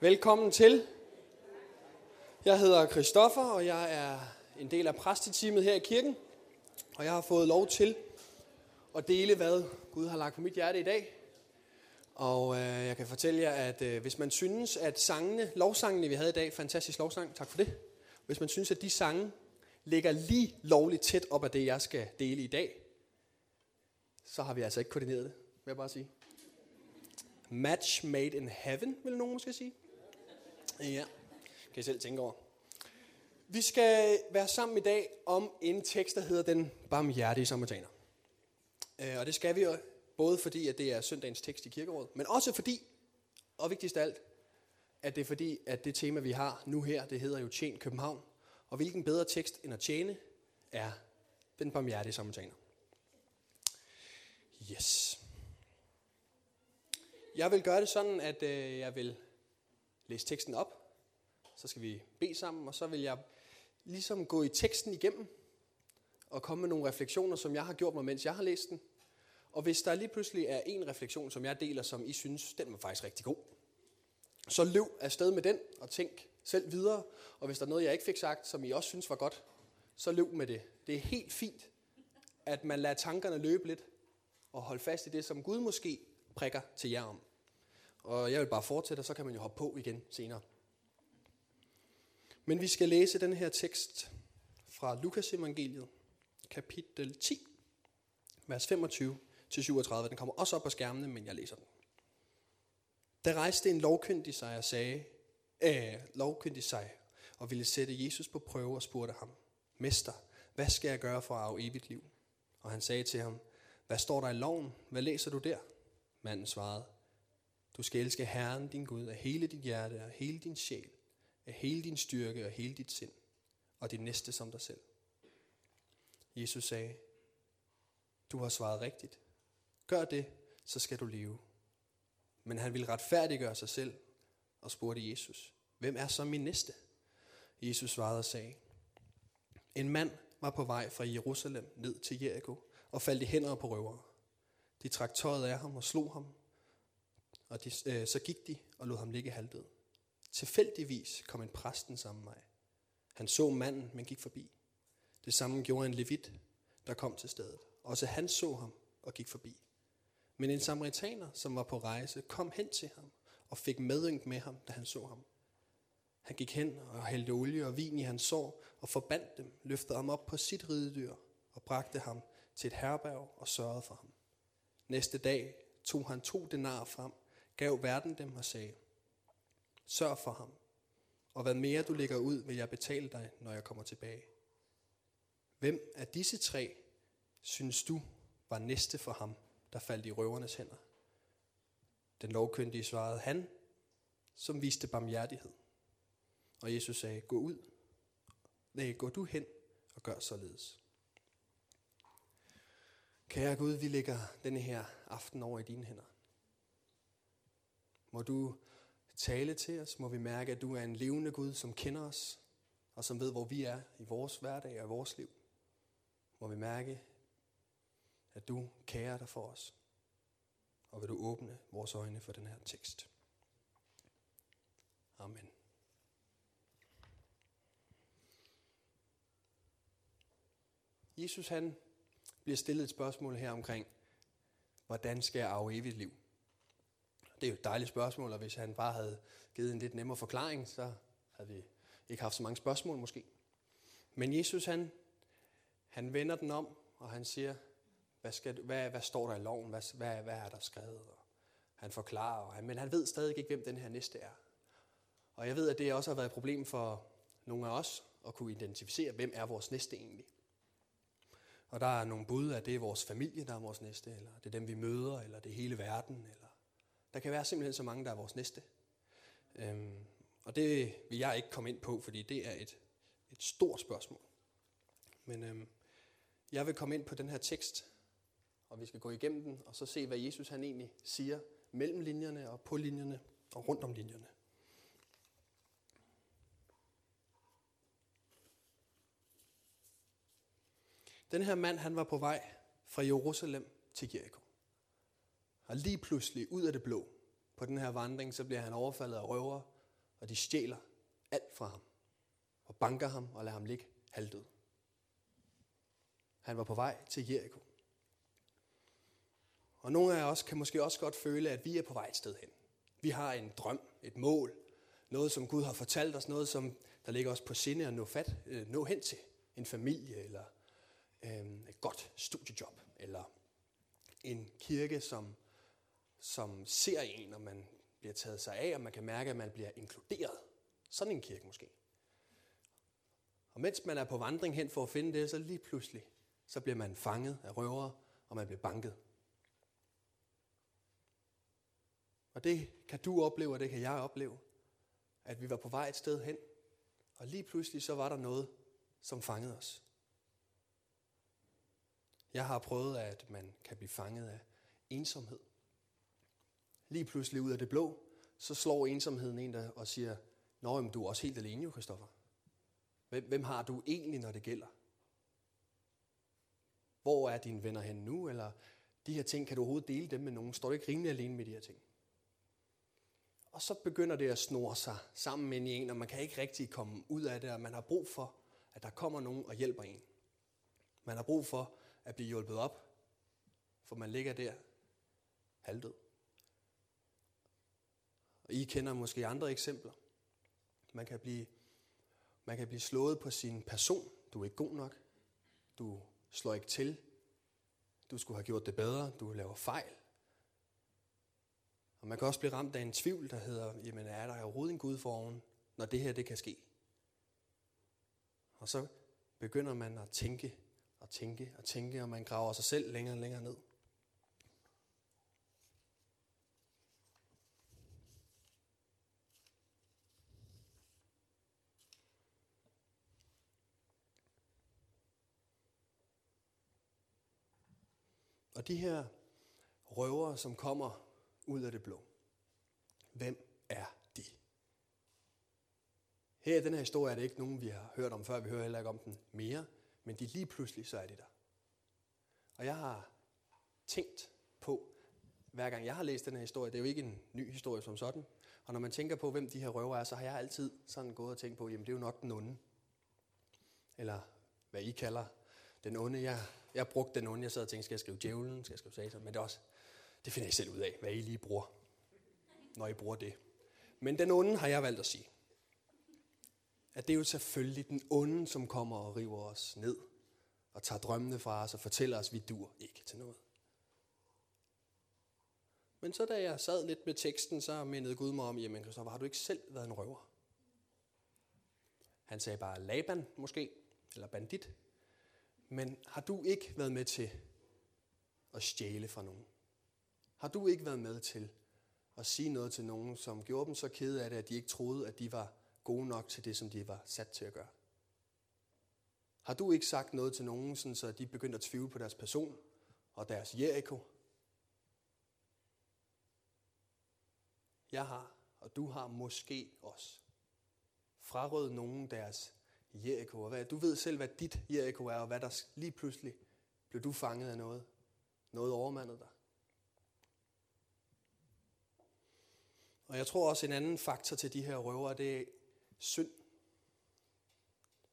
Velkommen til. Jeg hedder Christoffer, og jeg er en del af præsteteamet her i kirken. Og jeg har fået lov til at dele, hvad Gud har lagt på mit hjerte i dag. Og øh, jeg kan fortælle jer, at øh, hvis man synes, at sangene, lovsangene, vi havde i dag, fantastisk lovsang, tak for det. Hvis man synes, at de sange ligger lige lovligt tæt op af det, jeg skal dele i dag, så har vi altså ikke koordineret det, vil jeg bare sige. Match made in heaven, vil nogen måske sige. Ja, kan I selv tænke over. Vi skal være sammen i dag om en tekst, der hedder Den barmhjertige samaritaner. Øh, og det skal vi jo både fordi, at det er søndagens tekst i kirkerådet, men også fordi, og vigtigst af alt, at det er fordi, at det tema, vi har nu her, det hedder jo Tjen København. Og hvilken bedre tekst end at tjene er den barmhjertige samaritaner. Yes. Jeg vil gøre det sådan, at øh, jeg vil læse teksten op. Så skal vi bede sammen, og så vil jeg ligesom gå i teksten igennem og komme med nogle refleksioner, som jeg har gjort mig, mens jeg har læst den. Og hvis der lige pludselig er en refleksion, som jeg deler, som I synes, den var faktisk rigtig god, så løb afsted med den og tænk selv videre. Og hvis der er noget, jeg ikke fik sagt, som I også synes var godt, så løb med det. Det er helt fint, at man lader tankerne løbe lidt og holde fast i det, som Gud måske prikker til jer om. Og jeg vil bare fortsætte, og så kan man jo hoppe på igen senere. Men vi skal læse den her tekst fra Lukas evangeliet, kapitel 10, vers 25 til 37. Den kommer også op på skærmene, men jeg læser den. Der rejste en lovkyndig sig og sagde, øh, lovkyndig sig og ville sætte Jesus på prøve og spurgte ham, Mester, hvad skal jeg gøre for at arve evigt liv? Og han sagde til ham, hvad står der i loven? Hvad læser du der? Manden svarede, du skal elske Herren, din Gud, af hele dit hjerte, og hele din sjæl, af hele din styrke og hele dit sind, og din næste som dig selv. Jesus sagde, du har svaret rigtigt. Gør det, så skal du leve. Men han ville retfærdiggøre sig selv og spurgte Jesus, hvem er så min næste? Jesus svarede og sagde, en mand var på vej fra Jerusalem ned til Jericho og faldt i hænder på røvere. De trak tøjet af ham og slog ham, og de, øh, så gik de og lod ham ligge halvdød. Tilfældigvis kom en præsten sammen med mig. Han så manden, men gik forbi. Det samme gjorde en levit, der kom til stedet. Også han så ham og gik forbi. Men en samaritaner, som var på rejse, kom hen til ham og fik medynk med ham, da han så ham. Han gik hen og hældte olie og vin i hans sår og forbandt dem, løftede ham op på sit ridedyr og bragte ham til et herberg og sørgede for ham. Næste dag tog han to denar frem, gav verden dem og sagde, Sørg for ham, og hvad mere du lægger ud, vil jeg betale dig, når jeg kommer tilbage. Hvem af disse tre synes du var næste for ham, der faldt i røvernes hænder? Den lovkyndige svarede, han, som viste barmhjertighed. Og Jesus sagde, gå ud, nej, gå du hen og gør således. Kære Gud, vi lægger denne her aften over i dine hænder. Må du tale til os, må vi mærke, at du er en levende Gud, som kender os, og som ved, hvor vi er i vores hverdag og i vores liv. Må vi mærke, at du kærer dig for os, og vil du åbne vores øjne for den her tekst. Amen. Jesus han bliver stillet et spørgsmål her omkring, hvordan skal jeg arve evigt liv? Det er jo et dejligt spørgsmål, og hvis han bare havde givet en lidt nemmere forklaring, så havde vi ikke haft så mange spørgsmål måske. Men Jesus han, han vender den om, og han siger, hvad, skal, hvad, hvad står der i loven? Hvad, hvad, hvad er der skrevet? Og han forklarer, og han, men han ved stadig ikke, hvem den her næste er. Og jeg ved, at det også har været et problem for nogle af os at kunne identificere, hvem er vores næste egentlig. Og der er nogle bud, at det er vores familie, der er vores næste, eller det er dem, vi møder, eller det er hele verden, eller der kan være simpelthen så mange, der er vores næste. Øhm, og det vil jeg ikke komme ind på, fordi det er et, et stort spørgsmål. Men øhm, jeg vil komme ind på den her tekst, og vi skal gå igennem den, og så se, hvad Jesus han egentlig siger mellem linjerne og på linjerne og rundt om linjerne. Den her mand, han var på vej fra Jerusalem til Jericho. Og lige pludselig, ud af det blå, på den her vandring, så bliver han overfaldet af røver og de stjæler alt fra ham, og banker ham og lader ham ligge halvdød. Han var på vej til Jericho. Og nogle af os kan måske også godt føle, at vi er på vej et sted hen. Vi har en drøm, et mål, noget som Gud har fortalt os, noget som der ligger os på sinde at nå, fat, øh, nå hen til. En familie, eller øh, et godt studiejob, eller en kirke, som, som ser en, og man bliver taget sig af, og man kan mærke, at man bliver inkluderet. Sådan en kirke måske. Og mens man er på vandring hen for at finde det, så lige pludselig, så bliver man fanget af røvere, og man bliver banket. Og det kan du opleve, og det kan jeg opleve, at vi var på vej et sted hen, og lige pludselig så var der noget, som fangede os. Jeg har prøvet, at man kan blive fanget af ensomhed. Lige pludselig ud af det blå, så slår ensomheden en der og siger, Nå, men du er også helt alene jo, Kristoffer. Hvem, hvem har du egentlig, når det gælder? Hvor er dine venner hen nu? Eller de her ting, kan du overhovedet dele dem med nogen? Står du ikke rimelig alene med de her ting? Og så begynder det at snore sig sammen ind i en, og man kan ikke rigtig komme ud af det, og man har brug for, at der kommer nogen og hjælper en. Man har brug for at blive hjulpet op, for man ligger der halvdød. Og I kender måske andre eksempler. Man kan blive, man kan blive slået på sin person. Du er ikke god nok. Du slår ikke til. Du skulle have gjort det bedre. Du laver fejl. Og man kan også blive ramt af en tvivl, der hedder, jamen er der overhovedet en Gud for oven, når det her det kan ske? Og så begynder man at tænke og tænke og tænke, og man graver sig selv længere og længere ned. Og de her røvere, som kommer ud af det blå. Hvem er de? Her i den her historie er det ikke nogen, vi har hørt om før. Vi hører heller ikke om den mere. Men de lige pludselig, så er de der. Og jeg har tænkt på, hver gang jeg har læst den her historie, det er jo ikke en ny historie som sådan, og når man tænker på, hvem de her røver er, så har jeg altid sådan gået og tænkt på, jamen det er jo nok den onde. Eller hvad I kalder den onde. Jeg, jeg brugte den onde, jeg sad og tænkte, skal jeg skrive djævlen, skal jeg skrive satan, men det også, det finder jeg selv ud af, hvad I lige bruger, når I bruger det. Men den onde har jeg valgt at sige. At det er jo selvfølgelig den onde, som kommer og river os ned og tager drømmene fra os og fortæller os, at vi dur ikke til noget. Men så da jeg sad lidt med teksten, så mindede Gud mig om, jamen så har du ikke selv været en røver? Han sagde bare Laban måske, eller bandit. Men har du ikke været med til at stjæle fra nogen? Har du ikke været med til at sige noget til nogen, som gjorde dem så kede af det, at de ikke troede, at de var gode nok til det, som de var sat til at gøre? Har du ikke sagt noget til nogen, sådan så de begyndte at tvivle på deres person og deres Jericho? Jeg har, og du har måske også, frarådet nogen deres Jericho. Og hvad, du ved selv, hvad dit Jericho er, og hvad der lige pludselig blev du fanget af noget. Noget overmandet dig. Og jeg tror også en anden faktor til de her røver, det er synd.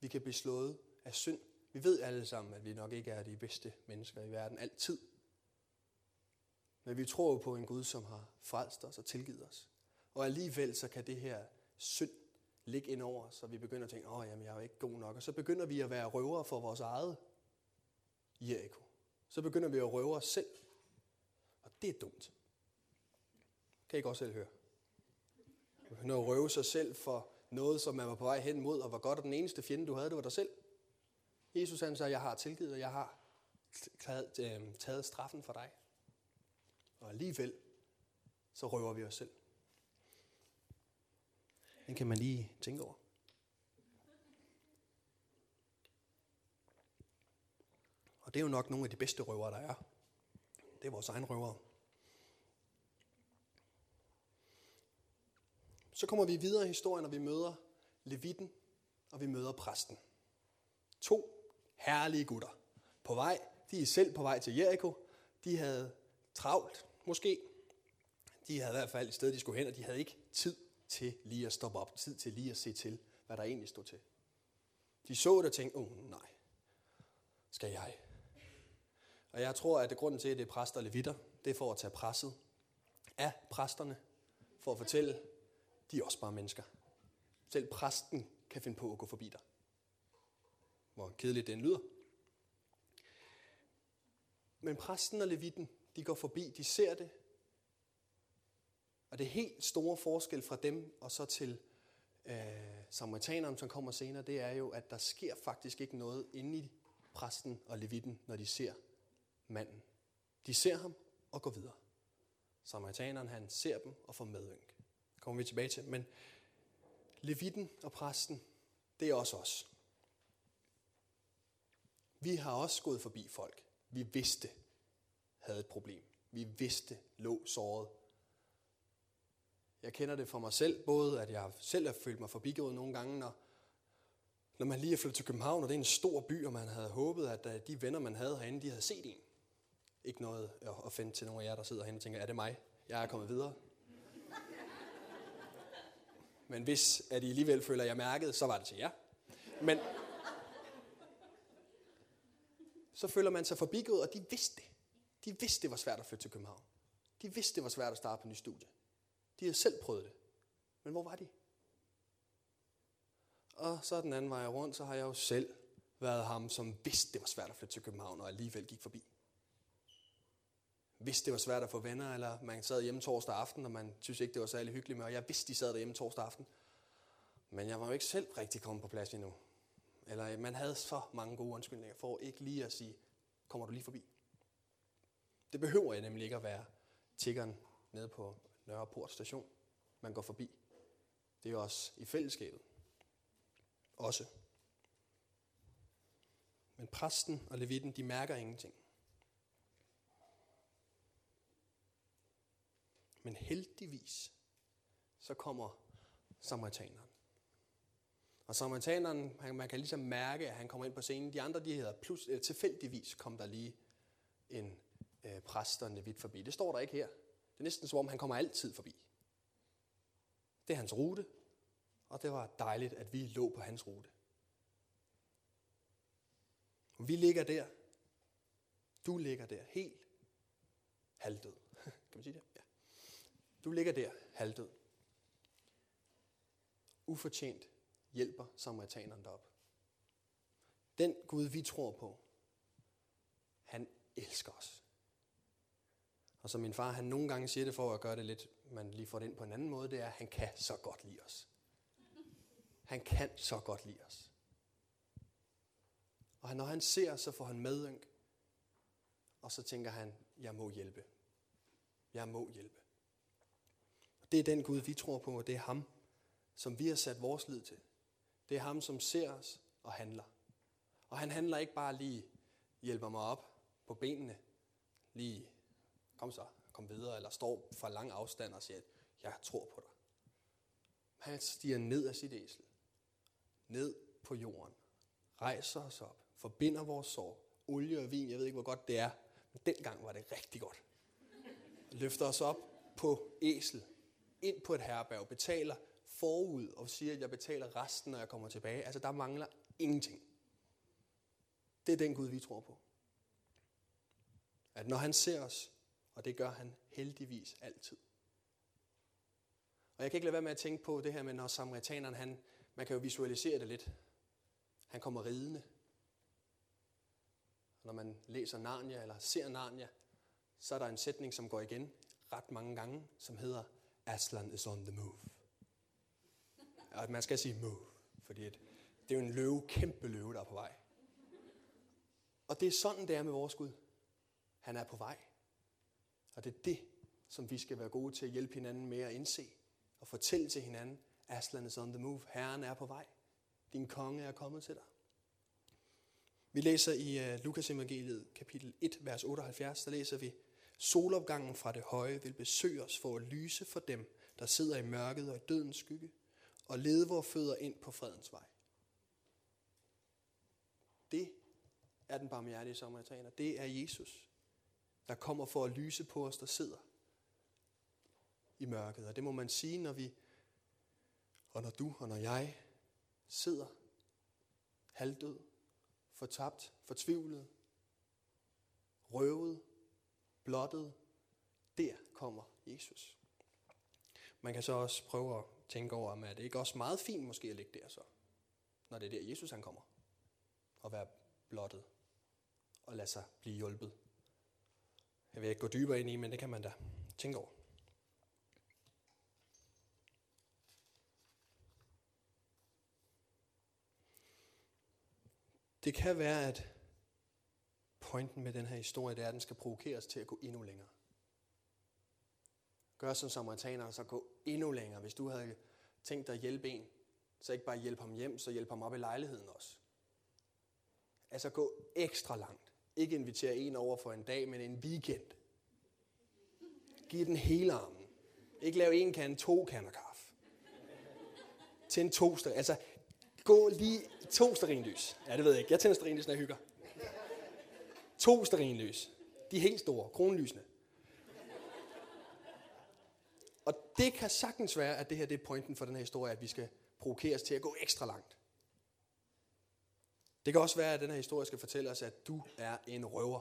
Vi kan blive slået af synd. Vi ved alle sammen, at vi nok ikke er de bedste mennesker i verden altid. Men vi tror jo på en Gud, som har frelst os og tilgivet os. Og alligevel så kan det her synd ligge ind over så vi begynder at tænke, åh, jamen, jeg er jo ikke god nok. Og så begynder vi at være røvere for vores eget Jericho. Så begynder vi at røve os selv. Og det er dumt. Kan I godt selv høre? begynder at røve sig selv for noget, som man var på vej hen mod, og var godt, og den eneste fjende, du havde, det var dig selv. Jesus han sagde, jeg har tilgivet, og jeg har taget øh, straffen for dig. Og alligevel, så røver vi os selv. Den kan man lige tænke over. Og det er jo nok nogle af de bedste røvere, der er. Det er vores egen røvere. Så kommer vi videre i historien, og vi møder Levitten, og vi møder præsten. To herlige gutter. På vej, de er selv på vej til Jericho. De havde travlt, måske. De havde i hvert fald et sted, de skulle hen, og de havde ikke tid til lige at stoppe op, tid til lige at se til, hvad der egentlig stod til. De så det og tænkte, åh oh, nej, skal jeg? Og jeg tror, at det grunden til, at det er præster og levitter, det er for at tage presset af præsterne, for at fortælle, de er også bare mennesker. Selv præsten kan finde på at gå forbi dig. Hvor kedeligt den lyder. Men præsten og levitten, de går forbi, de ser det. Og det er helt store forskel fra dem og så til øh, samaritanerne, som kommer senere, det er jo, at der sker faktisk ikke noget inde i præsten og levitten, når de ser manden. De ser ham og går videre. Samaritaneren, han ser dem og får medynk. Det kommer vi tilbage til. Men levitten og præsten, det er også os. Vi har også gået forbi folk. Vi vidste havde et problem. Vi vidste lå såret. Jeg kender det for mig selv, både at jeg selv har følt mig forbigået nogle gange, når, når man lige er flyttet til København, og det er en stor by, og man havde håbet, at øh, de venner, man havde herinde, de havde set en. Ikke noget at finde til nogle af jer, der sidder herinde og tænker, er det mig? Jeg er kommet videre. Men hvis at I alligevel føler jeg mærket, så var det til jer. Men så føler man sig forbigået, og de vidste det. De vidste, det var svært at flytte til København. De vidste, det var svært at starte på en ny studie. De havde selv prøvet det. Men hvor var de? Og så den anden vej rundt, så har jeg jo selv været ham, som vidste, det var svært at flytte til København, og alligevel gik forbi. Vidste, det var svært at få venner, eller man sad hjemme torsdag aften, og man synes ikke, det var særlig hyggeligt med, og jeg vidste, de sad derhjemme torsdag aften. Men jeg var jo ikke selv rigtig kommet på plads endnu. Eller øh, man havde så mange gode undskyldninger for ikke lige at sige, kommer du lige forbi? Det behøver jeg nemlig ikke at være tiggeren nede på Nørreport station. Man går forbi. Det er også i fællesskabet. Også. Men præsten og levitten, de mærker ingenting. Men heldigvis, så kommer samaritaneren. Og samaritaneren, man kan ligesom mærke, at han kommer ind på scenen. De andre, de hedder plus, eller tilfældigvis kom der lige en øh, præst og en levit forbi. Det står der ikke her. Det er næsten som om, han kommer altid forbi. Det er hans rute, og det var dejligt, at vi lå på hans rute. Vi ligger der. Du ligger der helt halvdød. Kan man sige det? Ja. Du ligger der halvdød. Ufortjent hjælper samaritaneren derop. Den Gud, vi tror på, han elsker os. Og som min far, han nogle gange siger det for at gøre det lidt, man lige får det ind på en anden måde, det er, at han kan så godt lide os. Han kan så godt lide os. Og når han ser så får han medynk. Og så tænker han, jeg må hjælpe. Jeg må hjælpe. Og det er den Gud, vi tror på, og det er ham, som vi har sat vores lid til. Det er ham, som ser os og handler. Og han handler ikke bare lige, hjælper mig op på benene, lige, kom så, kom videre, eller står fra lang afstand og siger, jeg tror på dig. Han stiger ned af sit æsel, ned på jorden, rejser os op, forbinder vores sår, olie og vin, jeg ved ikke, hvor godt det er, men dengang var det rigtig godt. Løfter os op på æsel, ind på et herberg, betaler forud og siger, at jeg betaler resten, når jeg kommer tilbage. Altså, der mangler ingenting. Det er den Gud, vi tror på. At når han ser os, og det gør han heldigvis altid. Og jeg kan ikke lade være med at tænke på det her med, når samaritaneren, han, man kan jo visualisere det lidt. Han kommer ridende. Når man læser Narnia eller ser Narnia, så er der en sætning, som går igen ret mange gange, som hedder Aslan is on the move. Og man skal sige move, fordi det er jo en løve, kæmpe løve, der er på vej. Og det er sådan, det er med vores Gud. Han er på vej. Og det er det, som vi skal være gode til at hjælpe hinanden med at indse og fortælle til hinanden, Aslan is on the move. Herren er på vej. Din konge er kommet til dig. Vi læser i uh, Lukas evangeliet kapitel 1, vers 78, der læser vi, Solopgangen fra det høje vil besøge os for at lyse for dem, der sidder i mørket og i dødens skygge, og lede vores fødder ind på fredens vej. Det er den barmhjertige samaritaner. Det er Jesus, der kommer for at lyse på os, der sidder i mørket. Og det må man sige, når vi Og når du og når jeg sidder halvdød, fortabt, fortvivlet, røvet, blottet, der kommer Jesus. Man kan så også prøve at tænke over, om er det ikke også meget fint måske at ligge der så, når det er der Jesus han kommer, og være blottet og lade sig blive hjulpet. Jeg ikke gå dybere ind i, men det kan man da tænke over. Det kan være, at pointen med den her historie, det er, at den skal provokeres til at gå endnu længere. Gør som samaritaner, så gå endnu længere. Hvis du havde tænkt dig at hjælpe en, så ikke bare hjælpe ham hjem, så hjælpe ham op i lejligheden også. Altså gå ekstra langt. Ikke invitere en over for en dag, men en weekend. Giv den hele armen. Ikke lave en kan, to kander kaffe. Tænd to ster. Altså, gå lige to sterinlys. Ja, det ved jeg ikke. Jeg tænder sterinlys, når jeg hygger. To sterinlys. De er helt store, kronlysene. Og det kan sagtens være, at det her det er pointen for den her historie, at vi skal provokeres til at gå ekstra langt. Det kan også være, at den her historie skal fortælle os, at du er en røver.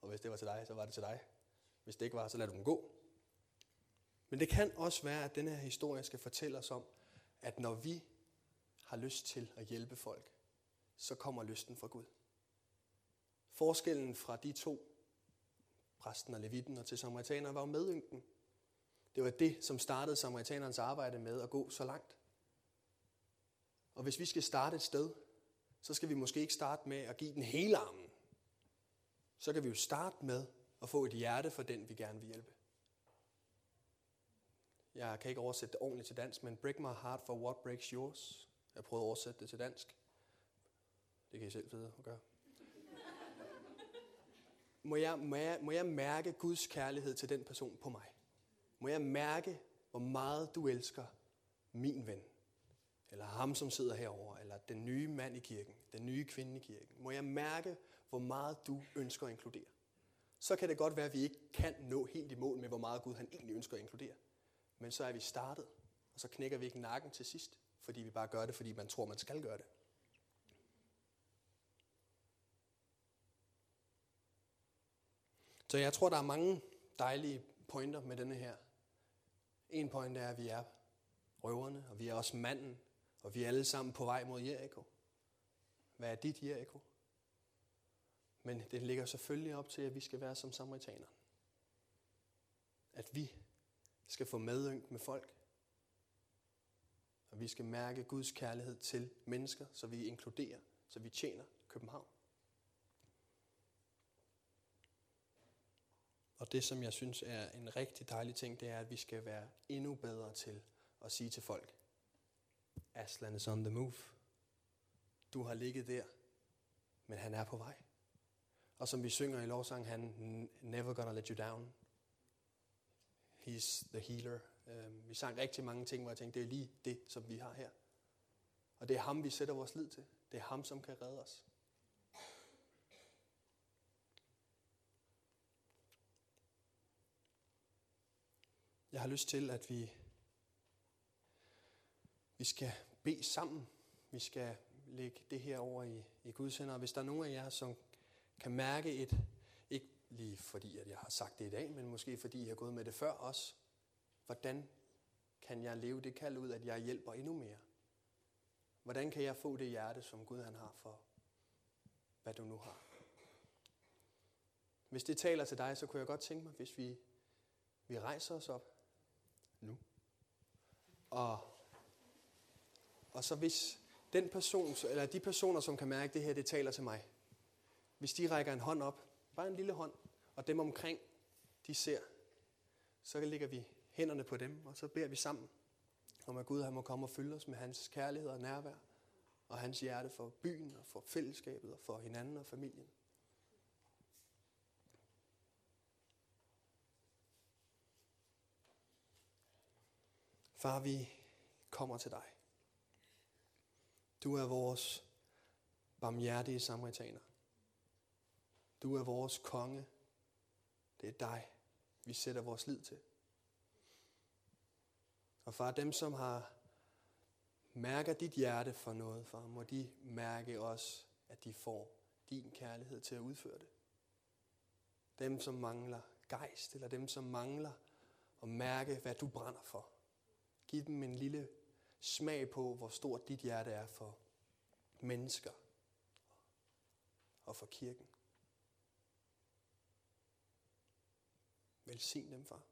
Og hvis det var til dig, så var det til dig. Hvis det ikke var, så lad du den gå. Men det kan også være, at den her historie skal fortælle os om, at når vi har lyst til at hjælpe folk, så kommer lysten fra Gud. Forskellen fra de to, præsten og levitten og til samaritanerne, var jo medynken. Det var det, som startede samaritanernes arbejde med at gå så langt. Og hvis vi skal starte et sted, så skal vi måske ikke starte med at give den hele armen. Så kan vi jo starte med at få et hjerte for den, vi gerne vil hjælpe. Jeg kan ikke oversætte det ordentligt til dansk, men break my heart for what breaks yours. Jeg prøvede at oversætte det til dansk. Det kan I selv vide at gøre. Må jeg, må, jeg, må jeg mærke Guds kærlighed til den person på mig? Må jeg mærke, hvor meget du elsker min ven? Eller ham, som sidder herover, eller den nye mand i kirken, den nye kvinde i kirken. Må jeg mærke, hvor meget du ønsker at inkludere? Så kan det godt være, at vi ikke kan nå helt i mål med, hvor meget Gud han egentlig ønsker at inkludere. Men så er vi startet, og så knækker vi ikke nakken til sidst, fordi vi bare gør det, fordi man tror, man skal gøre det. Så jeg tror, der er mange dejlige pointer med denne her. En point er, at vi er røverne, og vi er også manden, og vi er alle sammen på vej mod Jericho. Hvad er dit Jericho? Men det ligger selvfølgelig op til, at vi skal være som samaritaner. At vi skal få medynk med folk. Og vi skal mærke Guds kærlighed til mennesker, så vi inkluderer, så vi tjener København. Og det, som jeg synes er en rigtig dejlig ting, det er, at vi skal være endnu bedre til at sige til folk, Aslan is on the move. Du har ligget der, men han er på vej. Og som vi synger i lovsang, han never gonna let you down. He's the healer. Um, vi sang rigtig mange ting, hvor jeg tænkte, det er lige det, som vi har her. Og det er ham, vi sætter vores lid til. Det er ham, som kan redde os. Jeg har lyst til, at vi, vi skal bede sammen. Vi skal lægge det her over i, i Guds hænder. hvis der er nogen af jer, som kan mærke et, ikke lige fordi at jeg har sagt det i dag, men måske fordi jeg har gået med det før også, hvordan kan jeg leve det kald ud, at jeg hjælper endnu mere? Hvordan kan jeg få det hjerte, som Gud han har for, hvad du nu har? Hvis det taler til dig, så kunne jeg godt tænke mig, hvis vi, vi rejser os op nu. Og, og så hvis den person, eller de personer, som kan mærke, at det her, det taler til mig, hvis de rækker en hånd op, bare en lille hånd, og dem omkring, de ser, så lægger vi hænderne på dem, og så beder vi sammen om, at Gud han må komme og fylde os med hans kærlighed og nærvær, og hans hjerte for byen og for fællesskabet og for hinanden og familien. Far, vi kommer til dig. Du er vores barmhjertige samaritaner. Du er vores konge. Det er dig, vi sætter vores lid til. Og far, dem som har mærker dit hjerte for noget, far, må de mærke også, at de får din kærlighed til at udføre det. Dem, som mangler gejst, eller dem, som mangler at mærke, hvad du brænder for. Giv dem en lille smag på, hvor stort dit hjerte er for mennesker og for kirken. Velsign dem, far.